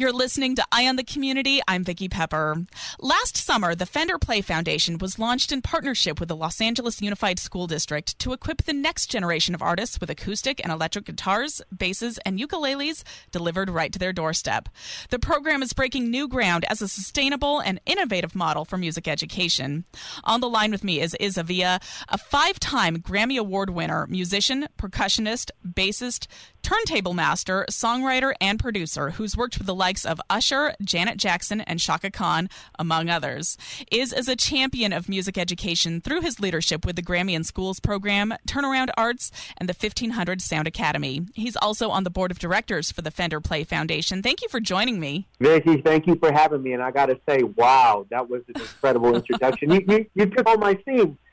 You're listening to Eye on the Community. I'm Vicki Pepper. Last summer, the Fender Play Foundation was launched in partnership with the Los Angeles Unified School District to equip the next generation of artists with acoustic and electric guitars, basses, and ukuleles delivered right to their doorstep. The program is breaking new ground as a sustainable and innovative model for music education. On the line with me is Iz Avila, a five-time Grammy Award winner, musician, percussionist, bassist, turntable master, songwriter, and producer who's worked with the likes of Usher, Janet Jackson, and Chaka Khan, among others. Is a champion of music education through his leadership with the Grammy in Schools program, Turnaround Arts, and the 1500 Sound Academy. He's also on the board of directors for the Fender Play Foundation. Thank you for joining me. Vicki, thank you for having me. And I got to say, wow, that was an incredible introduction. You, you, you took my scenes.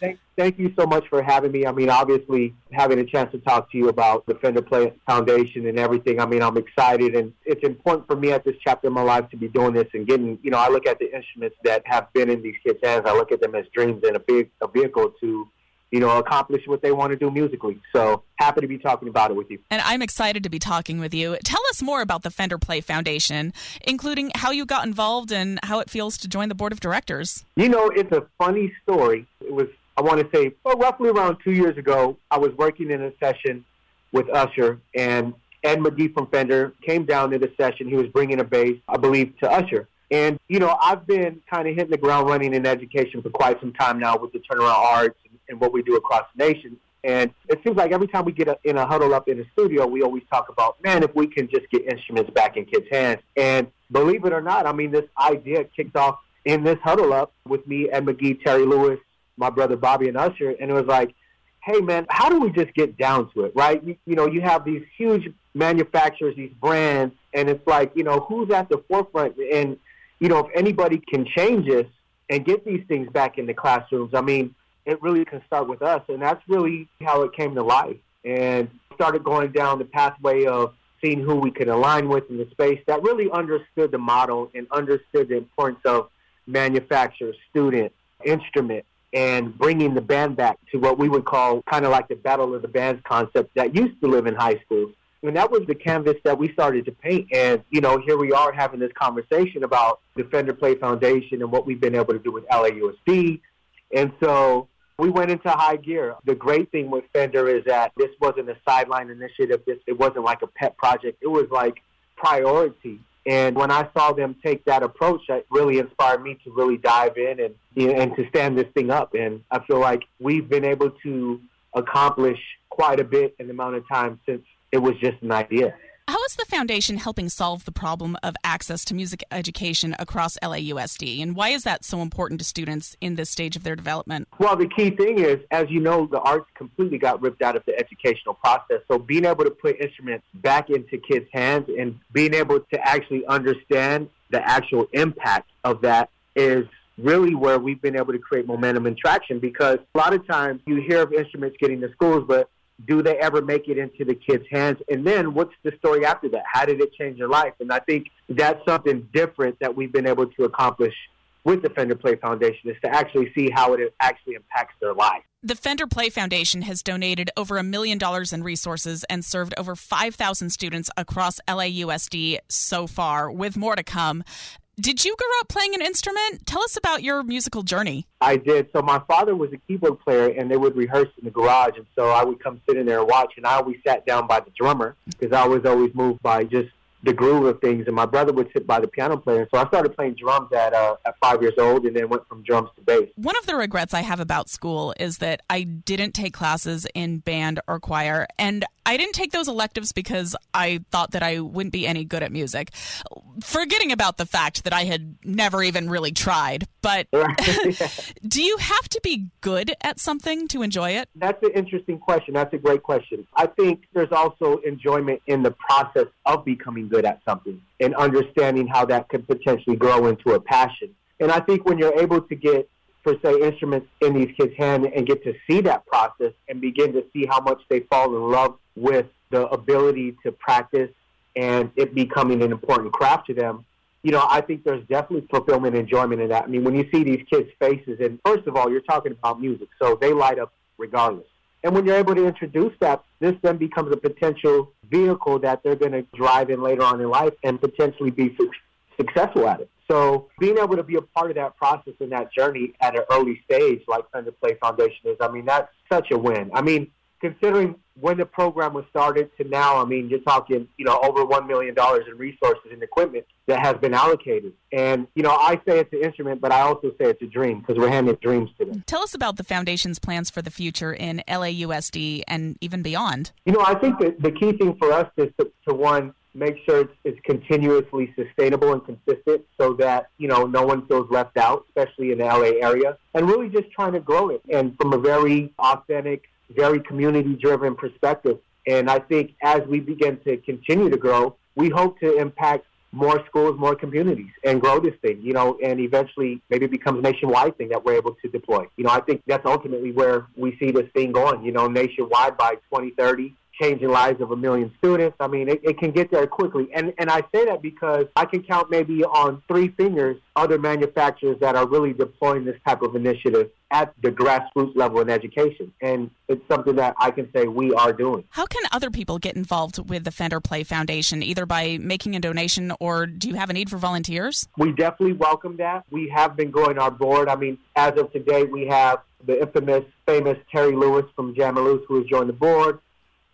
thank, thank you so much for having me. I mean, obviously, having a chance to talk to you about the Fender Play Foundation and everything. I mean, I'm excited, and it's important for me at this chapter in my life to be doing this and getting. You know, I look at the instruments that have been in these kids' hands. I look at them as dreams and a big a vehicle to you know, accomplish what they want to do musically. So happy to be talking about it with you. And I'm excited to be talking with you. Tell us more about the Fender Play Foundation, including how you got involved and how it feels to join the board of directors. You know, it's a funny story. It was, I want to say, well, roughly around two years ago, I was working in a session with Usher, and Ed McGee from Fender came down to the session. He was bringing a bass, I believe, to Usher. And, you know, I've been kind of hitting the ground running in education for quite some time now with the turnaround arts and what we do across the nation. And it seems like every time we get a, in a huddle up in the studio, we always talk about, man, if we can just get instruments back in kids' hands. And believe it or not, I mean, this idea kicked off in this huddle up with me, Ed McGee, Terry Lewis, my brother Bobby, and Usher. And it was like, hey, man, how do we just get down to it, right? You, you know, you have these huge manufacturers, these brands, and it's like, you know, who's at the forefront? And, you know, if anybody can change this and get these things back in the classrooms, I mean, it really can start with us. And that's really how it came to life. And started going down the pathway of seeing who we could align with in the space that really understood the model and understood the importance of manufacturer, student, instrument, and bringing the band back to what we would call kind of like the battle of the bands concept that used to live in high schools. And that was the canvas that we started to paint. And, you know, here we are having this conversation about the Fender Play Foundation and what we've been able to do with LAUSD. And so we went into high gear. The great thing with Fender is that this wasn't a sideline initiative. This it wasn't like a pet project. It was like priority. And when I saw them take that approach, that really inspired me to really dive in and you know, and to stand this thing up. And I feel like we've been able to accomplish quite a bit in the amount of time since it was just an idea. How is the foundation helping solve the problem of access to music education across LAUSD? And why is that so important to students in this stage of their development? Well, the key thing is, as you know, the arts completely got ripped out of the educational process. So being able to put instruments back into kids' hands and being able to actually understand the actual impact of that is really where we've been able to create momentum and traction because a lot of times you hear of instruments getting to schools, but do they ever make it into the kids' hands? And then what's the story after that? How did it change their life? And I think that's something different that we've been able to accomplish with the Fender Play Foundation is to actually see how it actually impacts their life. The Fender Play Foundation has donated over a million dollars in resources and served over 5,000 students across LAUSD so far, with more to come. Did you grow up playing an instrument? Tell us about your musical journey. I did. So my father was a keyboard player, and they would rehearse in the garage, and so I would come sit in there and watch. And I always sat down by the drummer because I was always moved by just the groove of things. And my brother would sit by the piano player. So I started playing drums at uh, at five years old, and then went from drums to bass. One of the regrets I have about school is that I didn't take classes in band or choir, and I didn't take those electives because I thought that I wouldn't be any good at music. Forgetting about the fact that I had never even really tried. But do you have to be good at something to enjoy it? That's an interesting question. That's a great question. I think there's also enjoyment in the process of becoming good at something and understanding how that could potentially grow into a passion. And I think when you're able to get per se instruments in these kids' hands and get to see that process and begin to see how much they fall in love with the ability to practice and it becoming an important craft to them, you know, I think there's definitely fulfillment and enjoyment in that. I mean, when you see these kids' faces, and first of all, you're talking about music, so they light up regardless. And when you're able to introduce that, this then becomes a potential vehicle that they're going to drive in later on in life and potentially be su- successful at it. So being able to be a part of that process and that journey at an early stage, like Fender Play Foundation is, I mean, that's such a win. I mean, considering when the program was started to now, I mean, you're talking, you know, over $1 million in resources and equipment that has been allocated. And, you know, I say it's an instrument, but I also say it's a dream because we're handing dreams to them. Tell us about the foundation's plans for the future in LAUSD and even beyond. You know, I think that the key thing for us is to, to one, make sure it's, it's continuously sustainable and consistent so that, you know, no one feels left out, especially in the LA area, and really just trying to grow it and from a very authentic, very community driven perspective. And I think as we begin to continue to grow, we hope to impact more schools, more communities, and grow this thing, you know, and eventually maybe it becomes a nationwide thing that we're able to deploy. You know, I think that's ultimately where we see this thing going, you know, nationwide by 2030 changing lives of a million students. I mean, it, it, can get there quickly. And and I say that because I can count maybe on three fingers other manufacturers that are really deploying this type of initiative at the grassroots level in education. And it's something that I can say we are doing. How can other people get involved with the Fender Play Foundation, either by making a donation or do you have a need for volunteers? We definitely welcome that. We have been growing our board. I mean, as of today, we have the infamous, famous Terry Lewis from Jam and Lewis who has joined the board.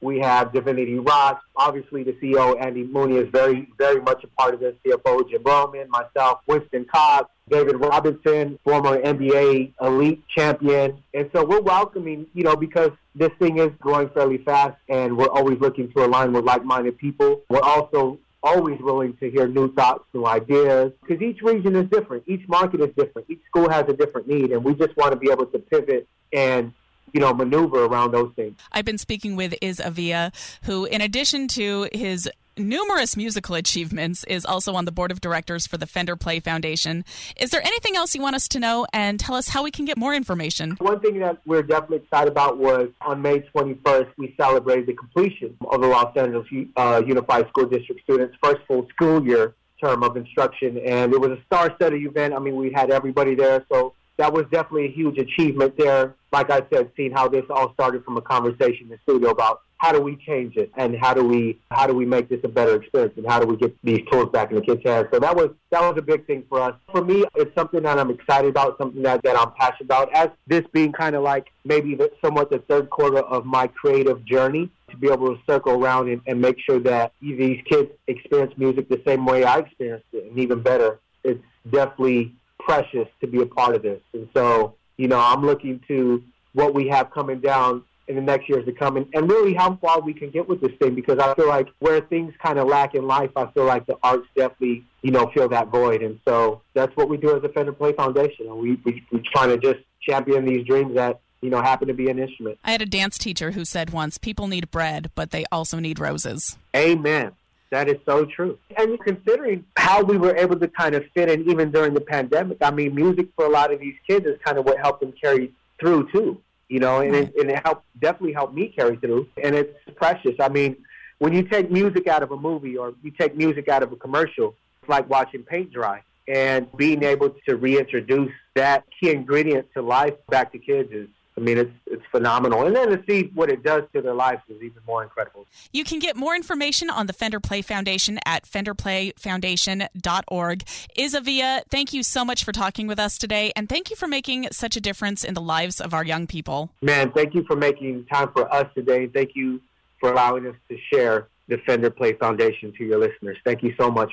We have Divinity Roxx. Obviously, the CEO, Andy Mooney, is very, very much a part of this. CFO, Jim Roman, myself, Winston Cox, David Robinson, former NBA elite champion. And so we're welcoming, you know, because this thing is growing fairly fast and we're always looking to align with like-minded people. We're also always willing to hear new thoughts, new ideas, because each region is different. Each market is different. Each school has a different need, and we just want to be able to pivot and you know, maneuver around those things. I've been speaking with Iz Avila, who, in addition to his numerous musical achievements, is also on the board of directors for the Fender Play Foundation. Is there anything else you want us to know and tell us how we can get more information? One thing that we're definitely excited about was on May 21st, we celebrated the completion of the Los Angeles uh, Unified School District students' first full school year term of instruction. And it was a star-studded event. I mean, we had everybody there. So that was definitely a huge achievement there. Like I said, seeing how this all started from a conversation in the studio about how do we change it and how do we how do we make this a better experience and how do we get these tools back in the kids' hands. So that was that was a big thing for us. For me, it's something that I'm excited about, something that, that I'm passionate about. As this being kind of like maybe the, somewhat the third quarter of my creative journey to be able to circle around and, and make sure that these kids experience music the same way I experienced it, and even better. It's definitely precious to be a part of this. And so, you know, I'm looking to what we have coming down in the next years to come and, and really how far we can get with this thing because I feel like where things kind of lack in life, I feel like the arts definitely, you know, fill that void. And so that's what we do as a Fender Play Foundation. And we, we, we're trying to just champion these dreams that you know, happen to be an instrument. I had a dance teacher who said once, people need bread, but they also need roses. Amen. That is so true. And considering how we were able to kind of fit in even during the pandemic, I mean, music for a lot of these kids is kind of what helped them carry through too. You know, and it, and it helped definitely helped me carry through. And it's precious. I mean, when you take music out of a movie or you take music out of a commercial, it's like watching paint dry. And being able to reintroduce that key ingredient to life back to kids is I mean, it's it's phenomenal, and then to see what it does to their lives is even more incredible. You can get more information on the Fender Play Foundation at fenderplayfoundation.org. Iz Avila, thank you so much for talking with us today, and thank you for making such a difference in the lives of our young people. Man, thank you for making time for us today. Thank you for allowing us to share the Fender Play Foundation to your listeners. Thank you so much.